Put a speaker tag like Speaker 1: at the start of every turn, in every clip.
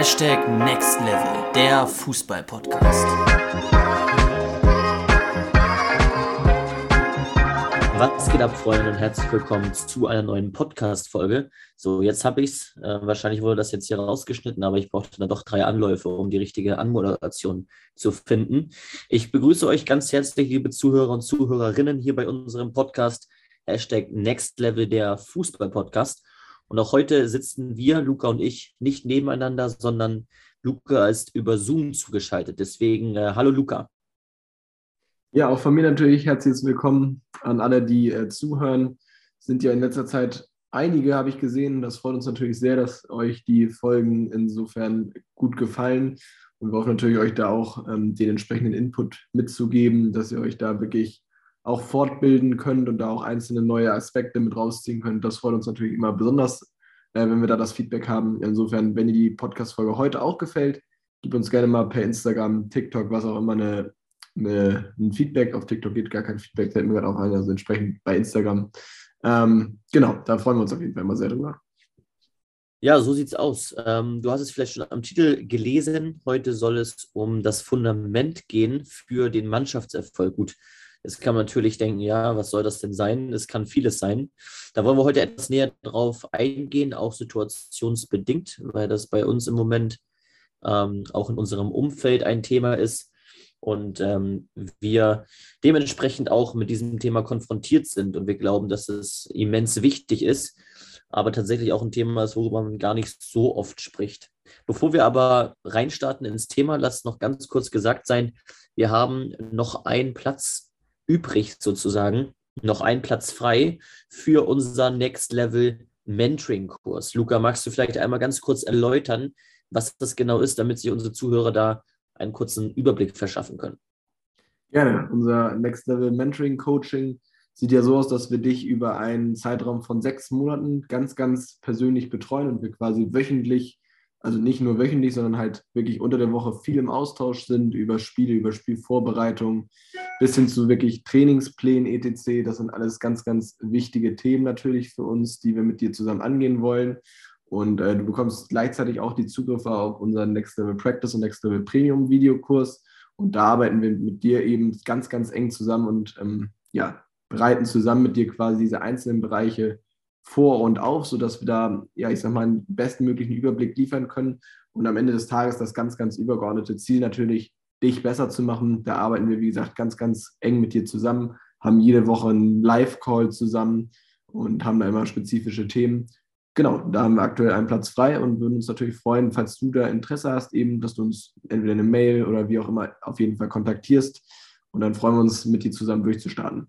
Speaker 1: Hashtag Next Level, der Fußball-Podcast. Was geht ab, Freunde, und herzlich willkommen zu einer neuen Podcast-Folge. So, jetzt habe ich es. Äh, wahrscheinlich wurde das jetzt hier rausgeschnitten, aber ich brauchte dann doch drei Anläufe, um die richtige Anmoderation zu finden. Ich begrüße euch ganz herzlich, liebe Zuhörer und Zuhörerinnen, hier bei unserem Podcast. Hashtag Next Level, der Fußball-Podcast. Und auch heute sitzen wir, Luca und ich, nicht nebeneinander, sondern Luca ist über Zoom zugeschaltet. Deswegen, äh, hallo Luca.
Speaker 2: Ja, auch von mir natürlich herzlich willkommen an alle, die äh, zuhören. Sind ja in letzter Zeit einige, habe ich gesehen. Das freut uns natürlich sehr, dass euch die Folgen insofern gut gefallen. Und wir hoffen natürlich, euch da auch ähm, den entsprechenden Input mitzugeben, dass ihr euch da wirklich auch fortbilden könnt und da auch einzelne neue Aspekte mit rausziehen könnt. Das freut uns natürlich immer besonders, äh, wenn wir da das Feedback haben. Insofern, wenn dir die Podcast-Folge heute auch gefällt, gib uns gerne mal per Instagram, TikTok, was auch immer, eine, eine, ein Feedback. Auf TikTok geht gar kein Feedback, fällt mir gerade auch ein, also entsprechend bei Instagram. Ähm, genau, da freuen wir uns auf jeden Fall mal sehr drüber.
Speaker 1: Ja, so sieht's aus. Ähm, du hast es vielleicht schon am Titel gelesen. Heute soll es um das Fundament gehen für den Mannschaftserfolg. Gut, Jetzt kann man natürlich denken, ja, was soll das denn sein? Es kann vieles sein. Da wollen wir heute etwas näher drauf eingehen, auch situationsbedingt, weil das bei uns im Moment ähm, auch in unserem Umfeld ein Thema ist und ähm, wir dementsprechend auch mit diesem Thema konfrontiert sind und wir glauben, dass es immens wichtig ist, aber tatsächlich auch ein Thema ist, worüber man gar nicht so oft spricht. Bevor wir aber reinstarten ins Thema, lasst noch ganz kurz gesagt sein, wir haben noch einen Platz übrig sozusagen, noch ein Platz frei für unser Next Level Mentoring-Kurs. Luca, magst du vielleicht einmal ganz kurz erläutern, was das genau ist, damit sich unsere Zuhörer da einen kurzen Überblick verschaffen können?
Speaker 2: Gerne. Unser Next Level Mentoring Coaching sieht ja so aus, dass wir dich über einen Zeitraum von sechs Monaten ganz, ganz persönlich betreuen und wir quasi wöchentlich also nicht nur wöchentlich, sondern halt wirklich unter der Woche viel im Austausch sind über Spiele, über Spielvorbereitung, bis hin zu wirklich Trainingsplänen, etc. Das sind alles ganz, ganz wichtige Themen natürlich für uns, die wir mit dir zusammen angehen wollen. Und äh, du bekommst gleichzeitig auch die Zugriffe auf unseren Next Level Practice und Next Level Premium Videokurs. Und da arbeiten wir mit dir eben ganz, ganz eng zusammen und ähm, ja, bereiten zusammen mit dir quasi diese einzelnen Bereiche vor und auf, sodass wir da, ja, ich sag mal, einen bestmöglichen Überblick liefern können. Und am Ende des Tages das ganz, ganz übergeordnete Ziel natürlich, dich besser zu machen. Da arbeiten wir, wie gesagt, ganz, ganz eng mit dir zusammen, haben jede Woche einen Live-Call zusammen und haben da immer spezifische Themen. Genau, da haben wir aktuell einen Platz frei und würden uns natürlich freuen, falls du da Interesse hast, eben, dass du uns entweder eine Mail oder wie auch immer auf jeden Fall kontaktierst. Und dann freuen wir uns, mit dir zusammen durchzustarten.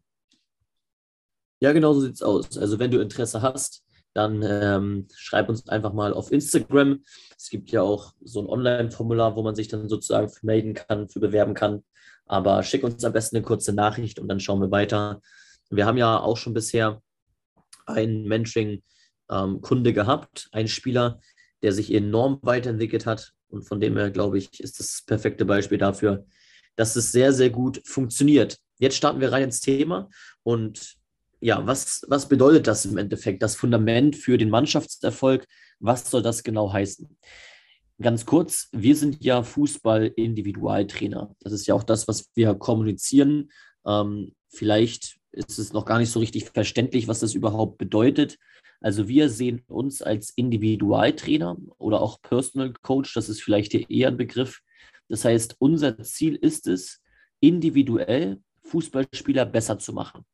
Speaker 1: Ja, genau so sieht es aus. Also wenn du Interesse hast, dann ähm, schreib uns einfach mal auf Instagram. Es gibt ja auch so ein Online-Formular, wo man sich dann sozusagen für melden kann, für bewerben kann. Aber schick uns am besten eine kurze Nachricht und dann schauen wir weiter. Wir haben ja auch schon bisher einen Mentoring-Kunde ähm, gehabt, einen Spieler, der sich enorm weiterentwickelt hat. Und von dem her, glaube ich, ist das perfekte Beispiel dafür, dass es sehr, sehr gut funktioniert. Jetzt starten wir rein ins Thema und ja, was, was bedeutet das im Endeffekt, das Fundament für den Mannschaftserfolg? Was soll das genau heißen? Ganz kurz, wir sind ja Fußball-Individualtrainer. Das ist ja auch das, was wir kommunizieren. Ähm, vielleicht ist es noch gar nicht so richtig verständlich, was das überhaupt bedeutet. Also wir sehen uns als Individualtrainer oder auch Personal Coach, das ist vielleicht eher ein Begriff. Das heißt, unser Ziel ist es, individuell Fußballspieler besser zu machen.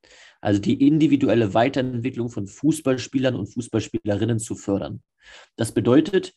Speaker 1: Also die individuelle Weiterentwicklung von Fußballspielern und Fußballspielerinnen zu fördern. Das bedeutet,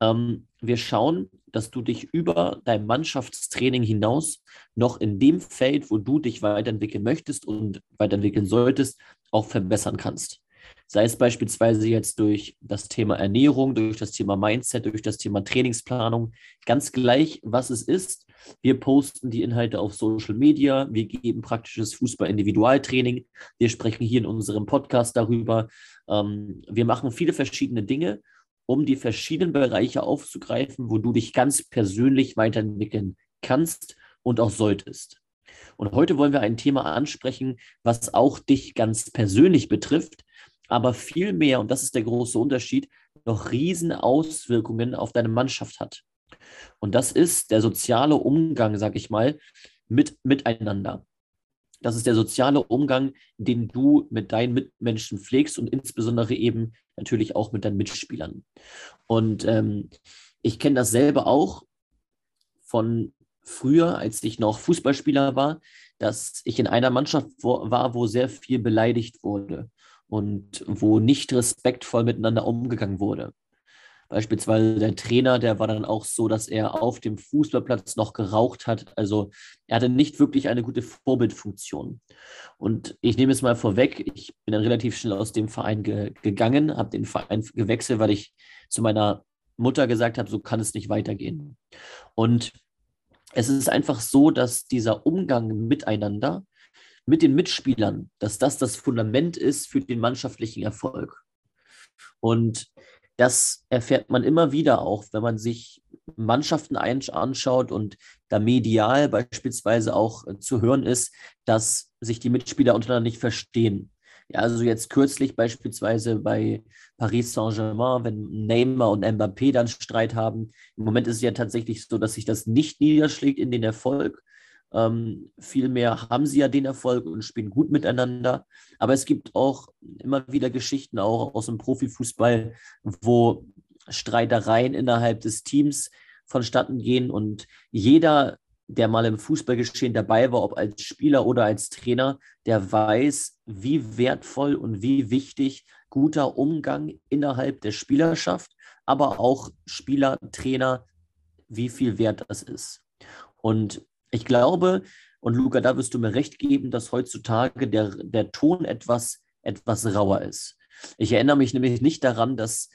Speaker 1: ähm, wir schauen, dass du dich über dein Mannschaftstraining hinaus noch in dem Feld, wo du dich weiterentwickeln möchtest und weiterentwickeln solltest, auch verbessern kannst. Sei es beispielsweise jetzt durch das Thema Ernährung, durch das Thema Mindset, durch das Thema Trainingsplanung, ganz gleich, was es ist. Wir posten die Inhalte auf Social Media, wir geben praktisches Fußball-Individualtraining, wir sprechen hier in unserem Podcast darüber. Ähm, wir machen viele verschiedene Dinge, um die verschiedenen Bereiche aufzugreifen, wo du dich ganz persönlich weiterentwickeln kannst und auch solltest. Und heute wollen wir ein Thema ansprechen, was auch dich ganz persönlich betrifft, aber viel mehr, und das ist der große Unterschied, noch riesen Auswirkungen auf deine Mannschaft hat. Und das ist der soziale Umgang, sag ich mal, mit miteinander. Das ist der soziale Umgang, den du mit deinen Mitmenschen pflegst und insbesondere eben natürlich auch mit deinen Mitspielern. Und ähm, ich kenne das selber auch von früher, als ich noch Fußballspieler war, dass ich in einer Mannschaft war, wo sehr viel beleidigt wurde und wo nicht respektvoll miteinander umgegangen wurde. Beispielsweise der Trainer, der war dann auch so, dass er auf dem Fußballplatz noch geraucht hat. Also er hatte nicht wirklich eine gute Vorbildfunktion. Und ich nehme es mal vorweg, ich bin dann relativ schnell aus dem Verein ge gegangen, habe den Verein gewechselt, weil ich zu meiner Mutter gesagt habe, so kann es nicht weitergehen. Und es ist einfach so, dass dieser Umgang miteinander, mit den Mitspielern, dass das das Fundament ist für den mannschaftlichen Erfolg. Und das erfährt man immer wieder auch, wenn man sich Mannschaften anschaut und da medial beispielsweise auch äh, zu hören ist, dass sich die Mitspieler untereinander nicht verstehen. Ja, also jetzt kürzlich beispielsweise bei Paris Saint-Germain, wenn Neymar und Mbappé dann Streit haben. Im Moment ist es ja tatsächlich so, dass sich das nicht niederschlägt in den Erfolg, ähm, vielmehr haben sie ja den Erfolg und spielen gut miteinander. Aber es gibt auch immer wieder Geschichten, auch aus dem Profifußball, wo Streitereien innerhalb des Teams vonstatten gehen und jeder, der mal im Fußballgeschehen dabei war, ob als Spieler oder als Trainer, der weiß, wie wertvoll und wie wichtig guter Umgang innerhalb der Spielerschaft, aber auch Spieler, Trainer, wie viel wert das ist. Und ich glaube, und Luca, da wirst du mir recht geben, dass heutzutage der, der Ton etwas, etwas rauer ist. Ich erinnere mich nämlich nicht daran, dass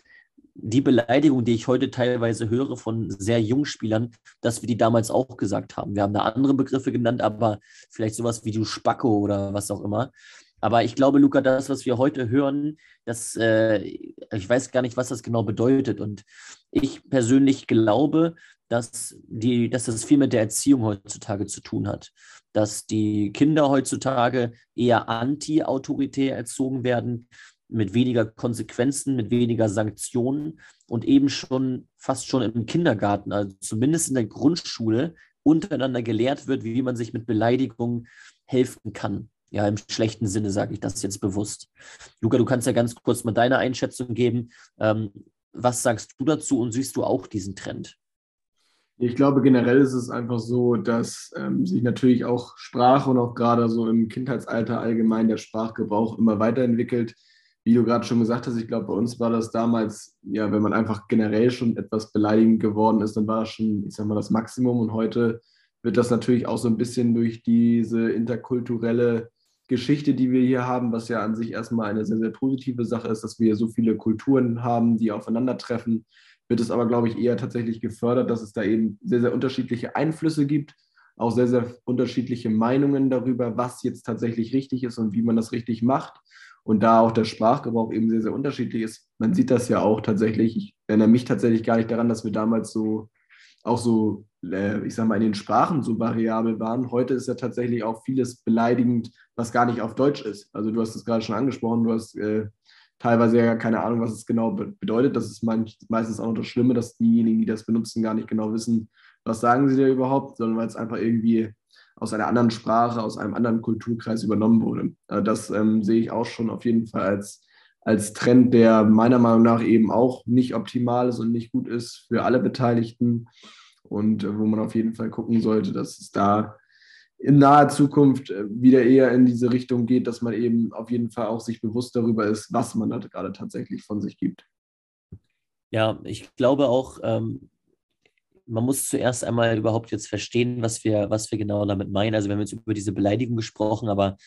Speaker 1: die Beleidigung, die ich heute teilweise höre von sehr jungen Spielern, dass wir die damals auch gesagt haben. Wir haben da andere Begriffe genannt, aber vielleicht sowas wie du Spacko oder was auch immer. Aber ich glaube, Luca, das, was wir heute hören, das, äh, ich weiß gar nicht, was das genau bedeutet. Und ich persönlich glaube, dass, die, dass das viel mit der Erziehung heutzutage zu tun hat. Dass die Kinder heutzutage eher anti-autoritär erzogen werden, mit weniger Konsequenzen, mit weniger Sanktionen und eben schon fast schon im Kindergarten, also zumindest in der Grundschule, untereinander gelehrt wird, wie man sich mit Beleidigungen helfen kann. Ja, im schlechten Sinne sage ich das jetzt bewusst. Luca, du kannst ja ganz kurz mal deine Einschätzung geben. Ähm, was sagst du dazu und siehst du auch diesen Trend?
Speaker 2: Ich glaube, generell ist es einfach so, dass ähm, sich natürlich auch Sprache und auch gerade so im Kindheitsalter allgemein der Sprachgebrauch immer weiterentwickelt. Wie du gerade schon gesagt hast, ich glaube, bei uns war das damals, ja, wenn man einfach generell schon etwas beleidigend geworden ist, dann war das schon, ich sag mal, das Maximum. Und heute wird das natürlich auch so ein bisschen durch diese interkulturelle Geschichte, die wir hier haben, was ja an sich erstmal eine sehr, sehr positive Sache ist, dass wir so viele Kulturen haben, die aufeinandertreffen wird es aber, glaube ich, eher tatsächlich gefördert, dass es da eben sehr, sehr unterschiedliche Einflüsse gibt, auch sehr, sehr unterschiedliche Meinungen darüber, was jetzt tatsächlich richtig ist und wie man das richtig macht. Und da auch der Sprachgebrauch eben sehr, sehr unterschiedlich ist. Man sieht das ja auch tatsächlich. Ich erinnere mich tatsächlich gar nicht daran, dass wir damals so auch so, äh, ich sag mal, in den Sprachen so variabel waren. Heute ist ja tatsächlich auch vieles beleidigend, was gar nicht auf Deutsch ist. Also du hast es gerade schon angesprochen, du hast äh, teilweise ja keine Ahnung, was es genau bedeutet. Das ist meistens auch noch das Schlimme, dass diejenigen, die das benutzen, gar nicht genau wissen, was sagen sie da überhaupt, sondern weil es einfach irgendwie aus einer anderen Sprache, aus einem anderen Kulturkreis übernommen wurde. Also das ähm, sehe ich auch schon auf jeden Fall als, als Trend, der meiner Meinung nach eben auch nicht optimal ist und nicht gut ist für alle Beteiligten und äh, wo man auf jeden Fall gucken sollte, dass es da in naher Zukunft äh, wieder eher in diese Richtung geht, dass man eben auf jeden Fall auch sich bewusst darüber ist, was man da gerade tatsächlich von sich gibt.
Speaker 1: Ja, ich glaube auch, ähm, man muss zuerst einmal überhaupt jetzt verstehen, was wir, was wir genau damit meinen. Also wir haben jetzt über diese Beleidigung gesprochen, aber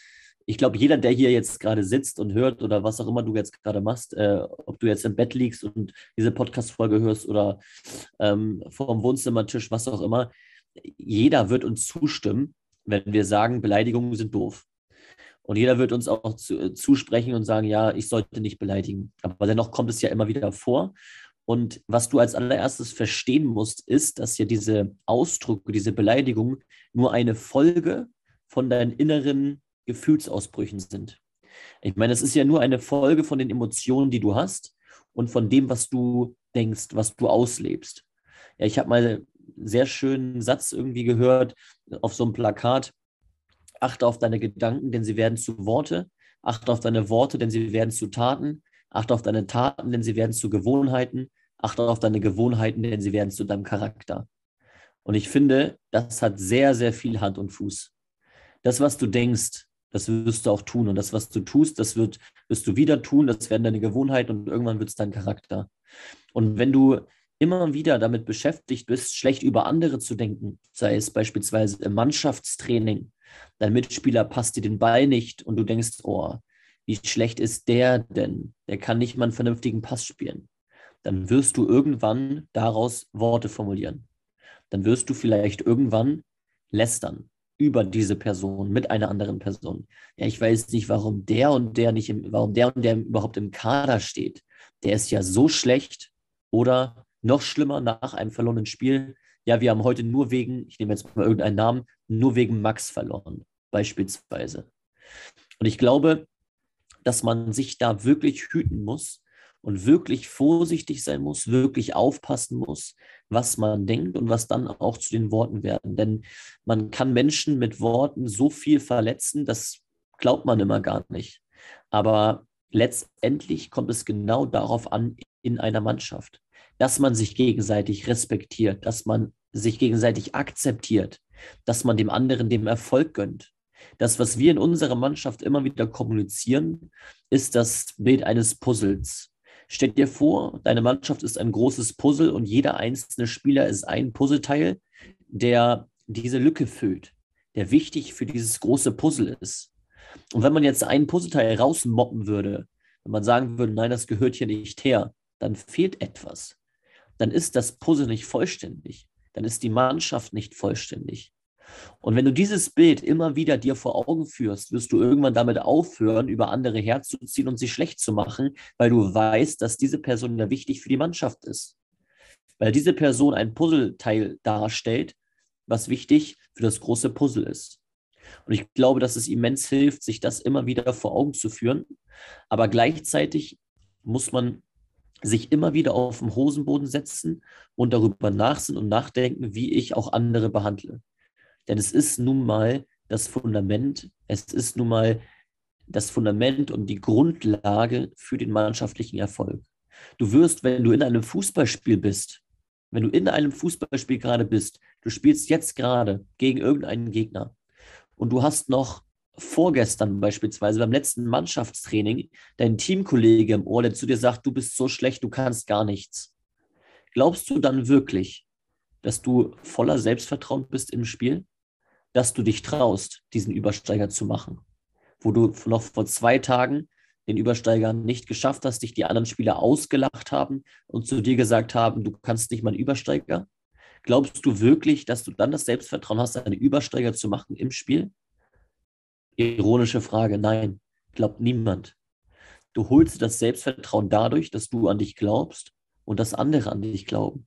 Speaker 1: ich glaube, jeder, der hier jetzt gerade sitzt und hört oder was auch immer du jetzt gerade machst, äh, ob du jetzt im Bett liegst und diese Podcast-Folge hörst oder ähm, vor dem Wohnzimmertisch, was auch immer, jeder wird uns zustimmen, wenn wir sagen, Beleidigungen sind doof. Und jeder wird uns auch zu, äh, zusprechen und sagen, ja, ich sollte nicht beleidigen. Aber dennoch kommt es ja immer wieder vor. Und was du als allererstes verstehen musst, ist, dass ja diese Ausdrücke, diese Beleidigung nur eine Folge von deinen inneren Gefühlsausbrüchen sind. Ich meine, es ist ja nur eine Folge von den Emotionen, die du hast. und von dem, was du denkst, was du auslebst. Ja, ich habe mal sehr schönen Satz irgendwie gehört auf so einem Plakat. Achte auf deine Gedanken, denn sie werden zu Worte. Achte auf deine Worte, denn sie werden zu Taten. Achte auf deine Taten, denn sie werden zu Gewohnheiten. Achte auf deine Gewohnheiten, denn sie werden zu deinem Charakter. Und ich finde, das hat sehr, sehr viel Hand und Fuß. Das, was du denkst, das wirst du auch tun. Und das, was du tust, das wird, wirst du wieder tun. Das werden deine Gewohnheiten und irgendwann wird es dein Charakter. Und wenn du immer wieder damit beschäftigt bist, schlecht über andere zu denken, sei es beispielsweise im Mannschaftstraining, dein Mitspieler passt dir den Ball nicht und du denkst, oh, wie schlecht ist der denn? Der kann nicht mal einen vernünftigen Pass spielen. Dann wirst du irgendwann daraus Worte formulieren. Dann wirst du vielleicht irgendwann lästern über diese Person mit einer anderen Person. Ja, ich weiß nicht, warum der und der nicht im, warum der und der überhaupt im Kader steht. Der ist ja so schlecht oder noch schlimmer nach einem verlorenen Spiel. Ja, wir haben heute nur wegen, ich nehme jetzt mal irgendeinen Namen, nur wegen Max verloren, beispielsweise. Und ich glaube, dass man sich da wirklich hüten muss und wirklich vorsichtig sein muss, wirklich aufpassen muss, was man denkt und was dann auch zu den Worten werden. Denn man kann Menschen mit Worten so viel verletzen, das glaubt man immer gar nicht. Aber letztendlich kommt es genau darauf an in einer Mannschaft, dass man sich gegenseitig respektiert, dass man sich gegenseitig akzeptiert, dass man dem anderen dem Erfolg gönnt. Das, was wir in unserer Mannschaft immer wieder kommunizieren, ist das Bild eines Puzzles. Stell dir vor, deine Mannschaft ist ein großes Puzzle und jeder einzelne Spieler ist ein Puzzleteil, der diese Lücke füllt, der wichtig für dieses große Puzzle ist. Und wenn man jetzt ein Puzzleteil rausmoppen würde, wenn man sagen würde, nein, das gehört hier nicht her, dann fehlt etwas. Dann ist das Puzzle nicht vollständig. Dann ist die Mannschaft nicht vollständig. Und wenn du dieses Bild immer wieder dir vor Augen führst, wirst du irgendwann damit aufhören, über andere herzuziehen und sie schlecht zu machen, weil du weißt, dass diese Person ja wichtig für die Mannschaft ist. Weil diese Person ein Puzzleteil darstellt, was wichtig für das große Puzzle ist. Und ich glaube, dass es immens hilft, sich das immer wieder vor Augen zu führen. Aber gleichzeitig muss man sich immer wieder auf den Hosenboden setzen und darüber nachsinnen und nachdenken, wie ich auch andere behandle. Denn es ist nun mal das Fundament, es ist nun mal das Fundament und die Grundlage für den mannschaftlichen Erfolg. Du wirst, wenn du in einem Fußballspiel bist, wenn du in einem Fußballspiel gerade bist, du spielst jetzt gerade gegen irgendeinen Gegner und du hast noch vorgestern beispielsweise beim letzten Mannschaftstraining deinen Teamkollege im Ohr, der zu dir sagt, du bist so schlecht, du kannst gar nichts. Glaubst du dann wirklich, dass du voller Selbstvertrauen bist im Spiel? dass du dich traust, diesen Übersteiger zu machen. Wo du noch vor zwei Tagen den Übersteiger nicht geschafft hast, dich die anderen Spieler ausgelacht haben und zu dir gesagt haben, du kannst nicht mal einen Übersteiger? Glaubst du wirklich, dass du dann das Selbstvertrauen hast, einen Übersteiger zu machen im Spiel? Ironische Frage, nein, glaubt niemand. Du holst das Selbstvertrauen dadurch, dass du an dich glaubst und dass andere an dich glauben.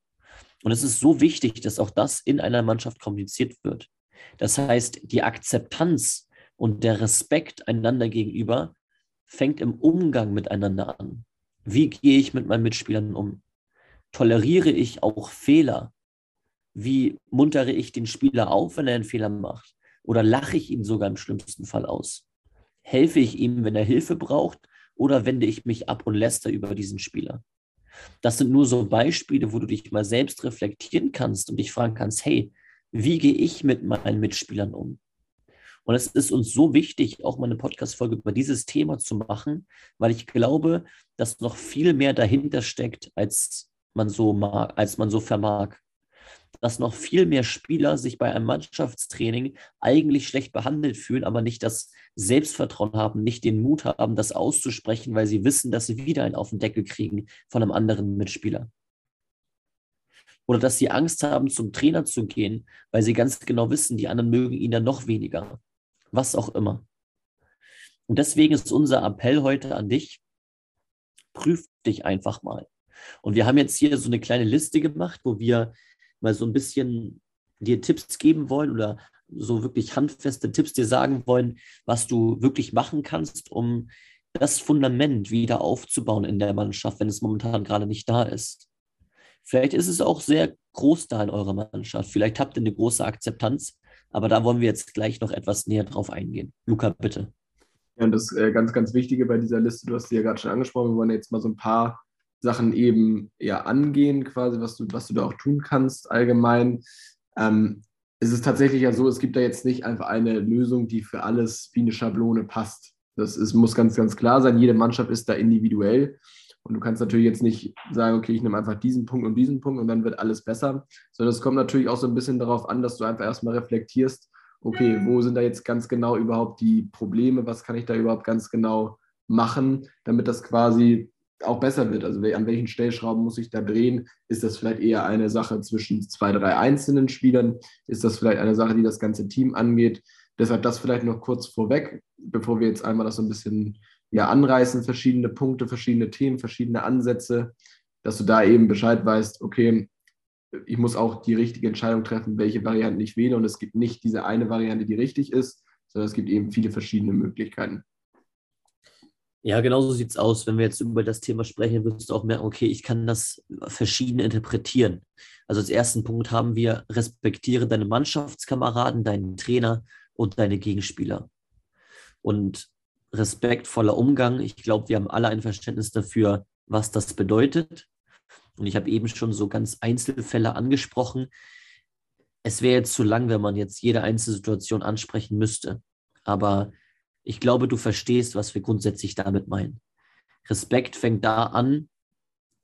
Speaker 1: Und es ist so wichtig, dass auch das in einer Mannschaft kommuniziert wird. Das heißt, die Akzeptanz und der Respekt einander gegenüber fängt im Umgang miteinander an. Wie gehe ich mit meinen Mitspielern um? Toleriere ich auch Fehler? Wie muntere ich den Spieler auf, wenn er einen Fehler macht? Oder lache ich ihn sogar im schlimmsten Fall aus? Helfe ich ihm, wenn er Hilfe braucht? Oder wende ich mich ab und läster über diesen Spieler? Das sind nur so Beispiele, wo du dich mal selbst reflektieren kannst und dich fragen kannst, hey, wie gehe ich mit meinen Mitspielern um? Und es ist uns so wichtig, auch mal eine Podcast-Folge über dieses Thema zu machen, weil ich glaube, dass noch viel mehr dahinter steckt, als man so mag, als man so vermag. Dass noch viel mehr Spieler sich bei einem Mannschaftstraining eigentlich schlecht behandelt fühlen, aber nicht das Selbstvertrauen haben, nicht den Mut haben, das auszusprechen, weil sie wissen, dass sie wieder einen auf den Deckel kriegen von einem anderen Mitspieler oder dass sie Angst haben, zum Trainer zu gehen, weil sie ganz genau wissen, die anderen mögen ihn dann noch weniger. Was auch immer. Und deswegen ist unser Appell heute an dich, prüf dich einfach mal. Und wir haben jetzt hier so eine kleine Liste gemacht, wo wir mal so ein bisschen dir Tipps geben wollen oder so wirklich handfeste Tipps dir sagen wollen, was du wirklich machen kannst, um das Fundament wieder aufzubauen in der Mannschaft, wenn es momentan gerade nicht da ist. Vielleicht ist es auch sehr groß da in eurer Mannschaft. Vielleicht habt ihr eine große Akzeptanz, aber da wollen wir jetzt gleich noch etwas näher drauf eingehen. Luca, bitte.
Speaker 2: Ja, und das äh, ganz, ganz Wichtige bei dieser Liste, du hast sie ja gerade schon angesprochen, wir wollen jetzt mal so ein paar Sachen eben ja angehen, quasi, was du, was du da auch tun kannst allgemein. Ähm, es ist tatsächlich ja so, es gibt da jetzt nicht einfach eine Lösung, die für alles wie eine Schablone passt. Das ist, muss ganz, ganz klar sein. Jede Mannschaft ist da individuell. Und du kannst natürlich jetzt nicht sagen, okay, ich nehme einfach diesen Punkt und diesen Punkt und dann wird alles besser, sondern es kommt natürlich auch so ein bisschen darauf an, dass du einfach erstmal reflektierst, okay, wo sind da jetzt ganz genau überhaupt die Probleme, was kann ich da überhaupt ganz genau machen, damit das quasi auch besser wird. Also an welchen Stellschrauben muss ich da drehen? Ist das vielleicht eher eine Sache zwischen zwei, drei einzelnen Spielern? Ist das vielleicht eine Sache, die das ganze Team angeht? Deshalb das vielleicht noch kurz vorweg, bevor wir jetzt einmal das so ein bisschen ja, anreißen, verschiedene Punkte, verschiedene Themen, verschiedene Ansätze, dass du da eben Bescheid weißt, okay, ich muss auch die richtige Entscheidung treffen, welche Variante ich wähle. Und es gibt nicht diese eine Variante, die richtig ist, sondern es gibt eben viele verschiedene Möglichkeiten.
Speaker 1: Ja, genau so sieht es aus. Wenn wir jetzt über das Thema sprechen, wirst du auch merken, okay, ich kann das verschieden interpretieren. Also als ersten Punkt haben wir, respektiere deine Mannschaftskameraden, deinen Trainer und deine Gegenspieler. Und respektvoller Umgang, ich glaube, wir haben alle ein Verständnis dafür, was das bedeutet. Und ich habe eben schon so ganz Einzelfälle angesprochen. Es wäre jetzt zu lang, wenn man jetzt jede einzelne Situation ansprechen müsste. Aber ich glaube, du verstehst, was wir grundsätzlich damit meinen. Respekt fängt da an,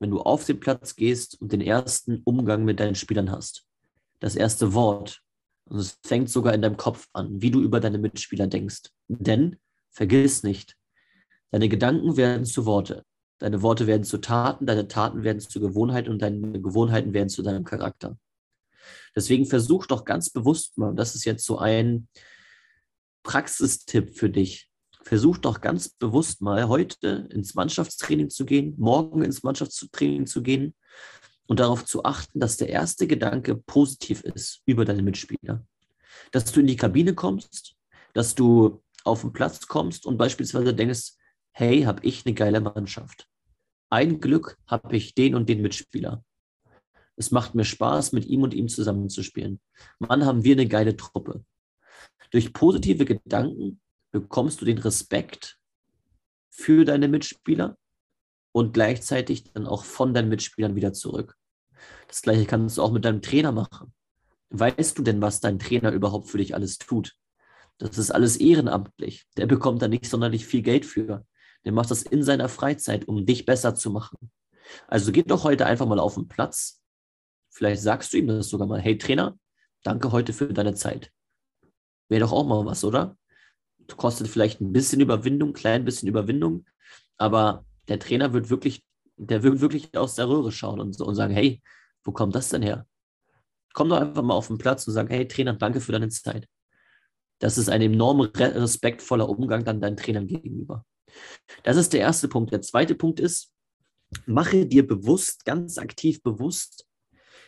Speaker 1: wenn du auf den Platz gehst und den ersten Umgang mit deinen Spielern hast. Das erste Wort. Und es fängt sogar in deinem Kopf an, wie du über deine Mitspieler denkst. Denn, vergiss nicht, deine Gedanken werden zu Worte. Deine Worte werden zu Taten, deine Taten werden zu Gewohnheiten und deine Gewohnheiten werden zu deinem Charakter. Deswegen versuch doch ganz bewusst mal, das ist jetzt so ein, Praxistipp für dich. Versuch doch ganz bewusst mal heute ins Mannschaftstraining zu gehen, morgen ins Mannschaftstraining zu gehen und darauf zu achten, dass der erste Gedanke positiv ist über deine Mitspieler. Dass du in die Kabine kommst, dass du auf den Platz kommst und beispielsweise denkst, hey, habe ich eine geile Mannschaft. Ein Glück habe ich den und den Mitspieler. Es macht mir Spaß, mit ihm und ihm zusammenzuspielen. Mann, haben wir eine geile Truppe. Durch positive Gedanken bekommst du den Respekt für deine Mitspieler und gleichzeitig dann auch von deinen Mitspielern wieder zurück. Das gleiche kannst du auch mit deinem Trainer machen. Weißt du denn, was dein Trainer überhaupt für dich alles tut? Das ist alles ehrenamtlich. Der bekommt da nicht sonderlich viel Geld für. Der macht das in seiner Freizeit, um dich besser zu machen. Also geh doch heute einfach mal auf den Platz. Vielleicht sagst du ihm das sogar mal. Hey Trainer, danke heute für deine Zeit. Wäre doch auch mal was, oder? Kostet vielleicht ein bisschen Überwindung, klein bisschen Überwindung, aber der Trainer wird wirklich, der wird wirklich aus der Röhre schauen und, und sagen, hey, wo kommt das denn her? Komm doch einfach mal auf den Platz und sag, hey Trainer, danke für deine Zeit. Das ist ein enorm respektvoller Umgang dann deinen Trainern gegenüber. Das ist der erste Punkt. Der zweite Punkt ist, mache dir bewusst, ganz aktiv bewusst,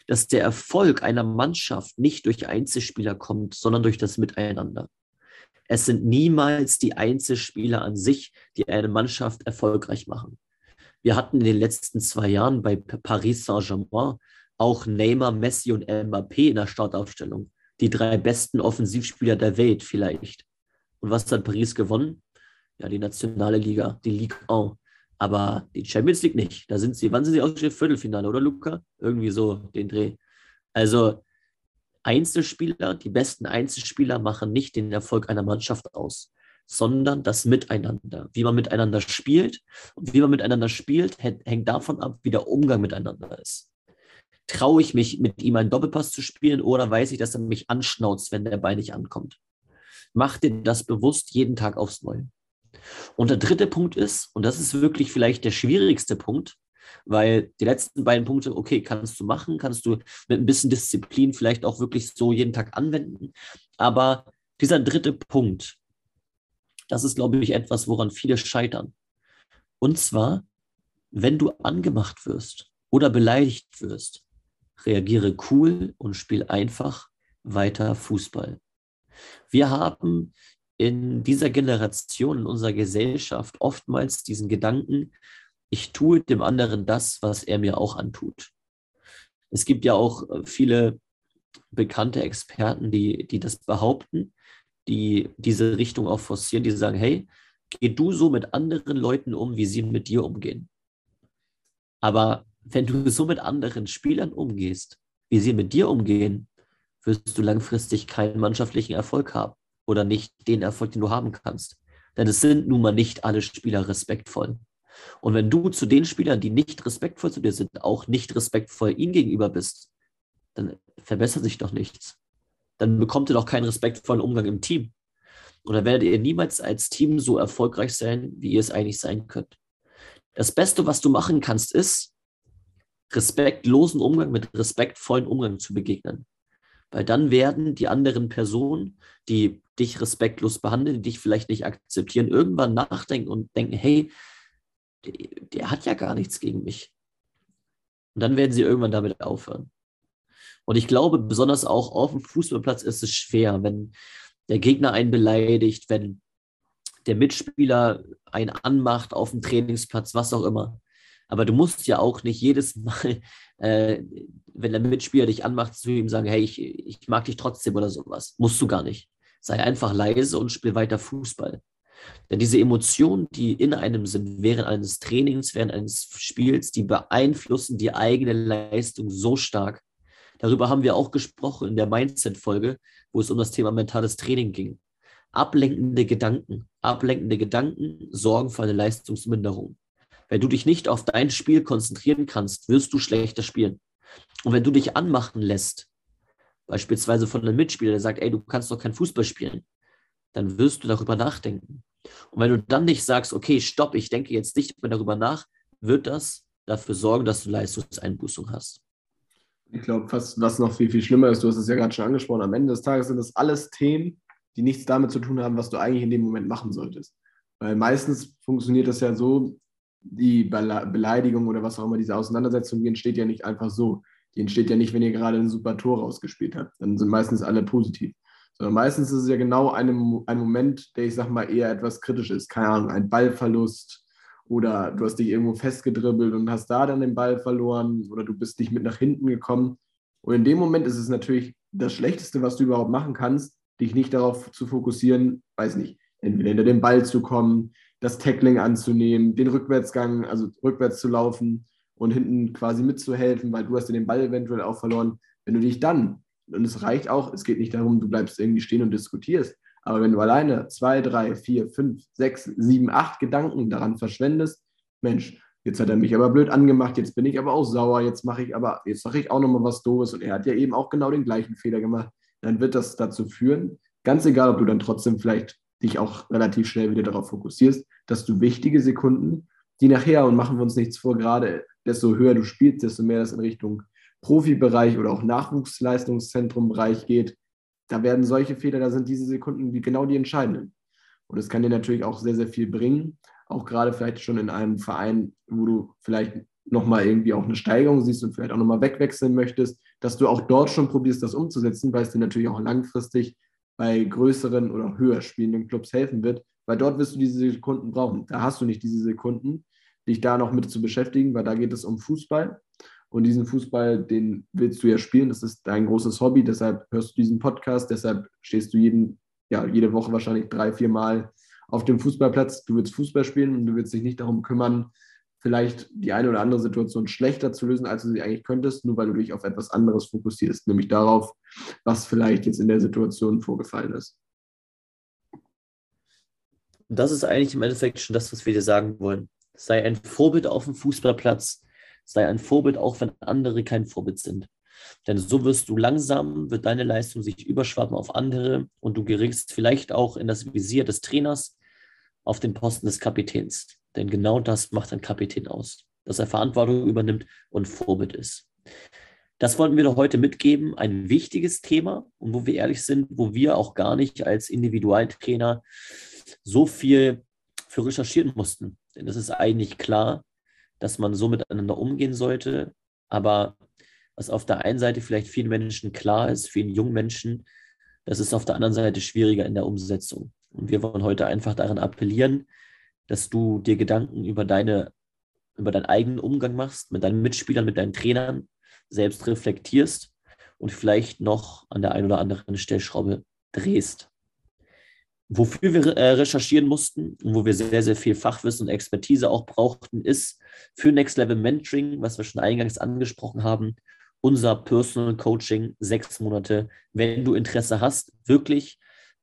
Speaker 1: dass der Erfolg einer Mannschaft nicht durch Einzelspieler kommt, sondern durch das Miteinander. Es sind niemals die Einzelspieler an sich, die eine Mannschaft erfolgreich machen. Wir hatten in den letzten zwei Jahren bei Paris Saint-Germain auch Neymar, Messi und Mbappé in der Startaufstellung. Die drei besten Offensivspieler der Welt vielleicht. Und was hat Paris gewonnen? Ja, die nationale Liga, die Ligue 1 aber die Champions League nicht. Da sind sie, wann sind sie aus dem Viertelfinale, oder Luca? Irgendwie so den Dreh. Also Einzelspieler, die besten Einzelspieler machen nicht den Erfolg einer Mannschaft aus, sondern das Miteinander. Wie man miteinander spielt und wie man miteinander spielt, hängt davon ab, wie der Umgang miteinander ist. Traue ich mich, mit ihm einen Doppelpass zu spielen oder weiß ich, dass er mich anschnauzt, wenn der Ball nicht ankommt? Mach dir das bewusst jeden Tag aufs Neue. Und der dritte Punkt ist, und das ist wirklich vielleicht der schwierigste Punkt, weil die letzten beiden Punkte, okay, kannst du machen, kannst du mit ein bisschen Disziplin vielleicht auch wirklich so jeden Tag anwenden. Aber dieser dritte Punkt, das ist, glaube ich, etwas, woran viele scheitern. Und zwar, wenn du angemacht wirst oder beleidigt wirst, reagiere cool und spiel einfach weiter Fußball. Wir haben in dieser Generation, in unserer Gesellschaft oftmals diesen Gedanken, ich tue dem anderen das, was er mir auch antut. Es gibt ja auch äh, viele bekannte Experten, die, die das behaupten, die diese Richtung auch forcieren, die sagen, hey, geh du so mit anderen Leuten um, wie sie mit dir umgehen. Aber wenn du so mit anderen Spielern umgehst, wie sie mit dir umgehen, wirst du langfristig keinen mannschaftlichen Erfolg haben oder nicht den Erfolg, den du haben kannst. Denn es sind nun mal nicht alle Spieler respektvoll. Und wenn du zu den Spielern, die nicht respektvoll zu dir sind, auch nicht respektvoll ihnen gegenüber bist, dann verbessert sich doch nichts. Dann bekommt ihr doch keinen respektvollen Umgang im Team. Oder werdet ihr niemals als Team so erfolgreich sein, wie ihr es eigentlich sein könnt. Das Beste, was du machen kannst, ist, respektlosen Umgang mit respektvollen Umgang zu begegnen. Weil dann werden die anderen Personen, die dich respektlos behandeln, die dich vielleicht nicht akzeptieren, irgendwann nachdenken und denken, hey, der, hat ja gar nichts gegen mich. Und dann werden sie irgendwann damit aufhören. Und ich glaube, besonders auch auf dem Fußballplatz ist es schwer, wenn der Gegner einen beleidigt, wenn der Mitspieler einen anmacht auf dem Trainingsplatz, was auch immer. Aber du musst ja auch nicht jedes Mal, äh, wenn der Mitspieler dich anmacht, zu ihm sagen, hey, ich, ich mag dich trotzdem oder sowas. Musst du gar nicht. Sei einfach leise und spiel weiter Fußball. Denn diese Emotionen, die in einem sind, während eines Trainings, während eines Spiels, die beeinflussen die eigene Leistung so stark. Darüber haben wir auch gesprochen in der Mindset-Folge, wo es um das Thema mentales Training ging. Ablenkende Gedanken. Ablenkende Gedanken sorgen für eine Leistungsminderung. Wenn du dich nicht auf dein Spiel konzentrieren kannst, wirst du schlechter spielen. Und wenn du dich anmachen lässt, beispielsweise von einem Mitspieler, der sagt, ey, du kannst doch kein Fußball spielen, dann wirst du darüber nachdenken. Und wenn du dann nicht sagst, okay, stopp, ich denke jetzt nicht mehr darüber nach, wird das dafür sorgen, dass du Leistungseinbußung hast.
Speaker 2: Ich glaube, was, was noch viel, viel schlimmer ist, du hast es ja gerade schon angesprochen, am Ende des Tages sind das alles Themen, die nichts damit zu tun haben, was du eigentlich in dem Moment machen solltest. Weil meistens funktioniert das ja so, die Beleidigung oder was auch immer, diese Auseinandersetzung, die entsteht ja nicht einfach so. Die entsteht ja nicht, wenn ihr gerade ein super Tor rausgespielt habt. Dann sind meistens alle positiv. Sondern meistens ist es ja genau ein, ein Moment, der, ich sag mal, eher etwas kritisch ist. Keine Ahnung, ein Ballverlust oder du hast dich irgendwo festgedribbelt und hast da dann den Ball verloren oder du bist nicht mit nach hinten gekommen. Und in dem Moment ist es natürlich das Schlechteste, was du überhaupt machen kannst, dich nicht darauf zu fokussieren, weiß nicht, entweder hinter den Ball zu kommen, das Tackling anzunehmen, den Rückwärtsgang, also rückwärts zu laufen und hinten quasi mitzuhelfen, weil du hast den Ball eventuell auch verloren. Wenn du dich dann, und es reicht auch, es geht nicht darum, du bleibst irgendwie stehen und diskutierst, aber wenn du alleine zwei, drei, vier, fünf, sechs, sieben, acht Gedanken daran verschwendest, Mensch, jetzt hat er mich aber blöd angemacht, jetzt bin ich aber auch sauer, jetzt mache ich aber, jetzt sage ich auch nochmal was Doofes und er hat ja eben auch genau den gleichen Fehler gemacht, dann wird das dazu führen, ganz egal, ob du dann trotzdem vielleicht dich auch relativ schnell wieder darauf fokussierst, dass du wichtige Sekunden, die nachher, und machen wir uns nichts vor, gerade desto höher du spielst, desto mehr das in Richtung Profibereich oder auch Nachwuchsleistungszentrumbereich geht, da werden solche Fehler, da sind diese Sekunden die, genau die entscheidenden. Und es kann dir natürlich auch sehr, sehr viel bringen, auch gerade vielleicht schon in einem Verein, wo du vielleicht nochmal irgendwie auch eine Steigerung siehst und vielleicht auch nochmal wegwechseln möchtest, dass du auch dort schon probierst, das umzusetzen, weil es dir natürlich auch langfristig bei größeren oder höher spielenden Clubs helfen wird, weil dort wirst du diese Sekunden brauchen. Da hast du nicht diese Sekunden, dich da noch mit zu beschäftigen, weil da geht es um Fußball. Und diesen Fußball, den willst du ja spielen. Das ist dein großes Hobby. Deshalb hörst du diesen Podcast. Deshalb stehst du jeden, ja, jede Woche wahrscheinlich drei, vier Mal auf dem Fußballplatz. Du willst Fußball spielen und du willst dich nicht darum kümmern, vielleicht die eine oder andere Situation schlechter zu lösen, als du sie eigentlich könntest, nur weil du dich auf etwas anderes fokussierst, nämlich darauf, was vielleicht jetzt in der Situation vorgefallen ist.
Speaker 1: Das ist eigentlich im Endeffekt schon das, was wir dir sagen wollen. Sei ein Vorbild auf dem Fußballplatz, sei ein Vorbild, auch wenn andere kein Vorbild sind. Denn so wirst du langsam, wird deine Leistung sich überschwappen auf andere und du geringst vielleicht auch in das Visier des Trainers auf den Posten des Kapitäns. Denn genau das macht ein Kapitän aus, dass er Verantwortung übernimmt und Vorbild ist. Das wollten wir doch heute mitgeben, ein wichtiges Thema und wo wir ehrlich sind, wo wir auch gar nicht als Individualtrainer so viel für recherchieren mussten. Denn es ist eigentlich klar, dass man so miteinander umgehen sollte, aber was auf der einen Seite vielleicht vielen Menschen klar ist, vielen jungen Menschen, das ist auf der anderen Seite schwieriger in der Umsetzung Und wir wollen heute einfach daran appellieren, dass du dir Gedanken über deine, über deinen eigenen Umgang machst, mit deinen Mitspielern, mit deinen Trainern, selbst reflektierst und vielleicht noch an der einen oder anderen Stellschraube drehst. Wofür wir äh, recherchieren mussten und wo wir sehr, sehr viel Fachwissen und Expertise auch brauchten, ist für Next Level Mentoring, was wir schon eingangs angesprochen haben, unser Personal Coaching, sechs Monate. Wenn du Interesse hast, wirklich,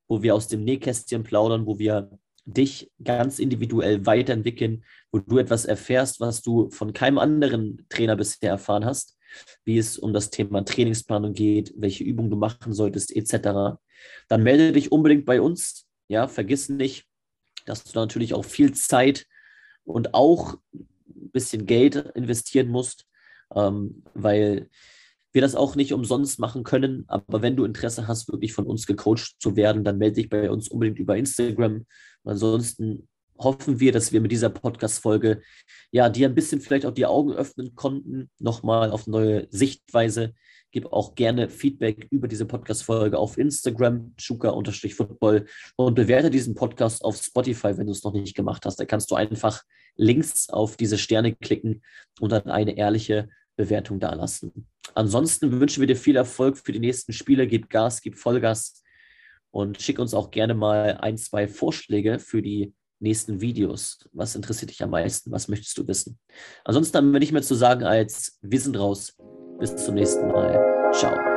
Speaker 1: wo wir aus dem Nähkästchen plaudern, wo wir dich ganz individuell weiterentwickeln, wo du etwas erfährst, was du von keinem anderen Trainer bisher erfahren hast, wie es um das Thema Trainingsplanung geht, welche Übungen du machen solltest, etc., dann melde dich unbedingt bei uns. Ja, vergiss nicht, dass du natürlich auch viel Zeit und auch ein bisschen Geld investieren musst, ähm, weil wir das auch nicht umsonst machen können. Aber wenn du Interesse hast, wirklich von uns gecoacht zu werden, dann melde dich bei uns unbedingt über Instagram. Ansonsten hoffen wir, dass wir mit dieser Podcast-Folge ja dir ein bisschen vielleicht auch die Augen öffnen konnten, nochmal auf neue Sichtweise. Gib auch gerne Feedback über diese Podcast-Folge auf Instagram, chuka-football und bewerte diesen Podcast auf Spotify, wenn du es noch nicht gemacht hast. Da kannst du einfach links auf diese Sterne klicken und dann eine ehrliche Bewertung dalassen. Ansonsten wünschen wir dir viel Erfolg für die nächsten Spiele. Gib Gas, gib Vollgas und schick uns auch gerne mal ein, zwei Vorschläge für die nächsten Videos. Was interessiert dich am meisten? Was möchtest du wissen? Ansonsten haben wir nicht mehr zu sagen als wir sind raus. Bis zum nächsten Mal. Ciao.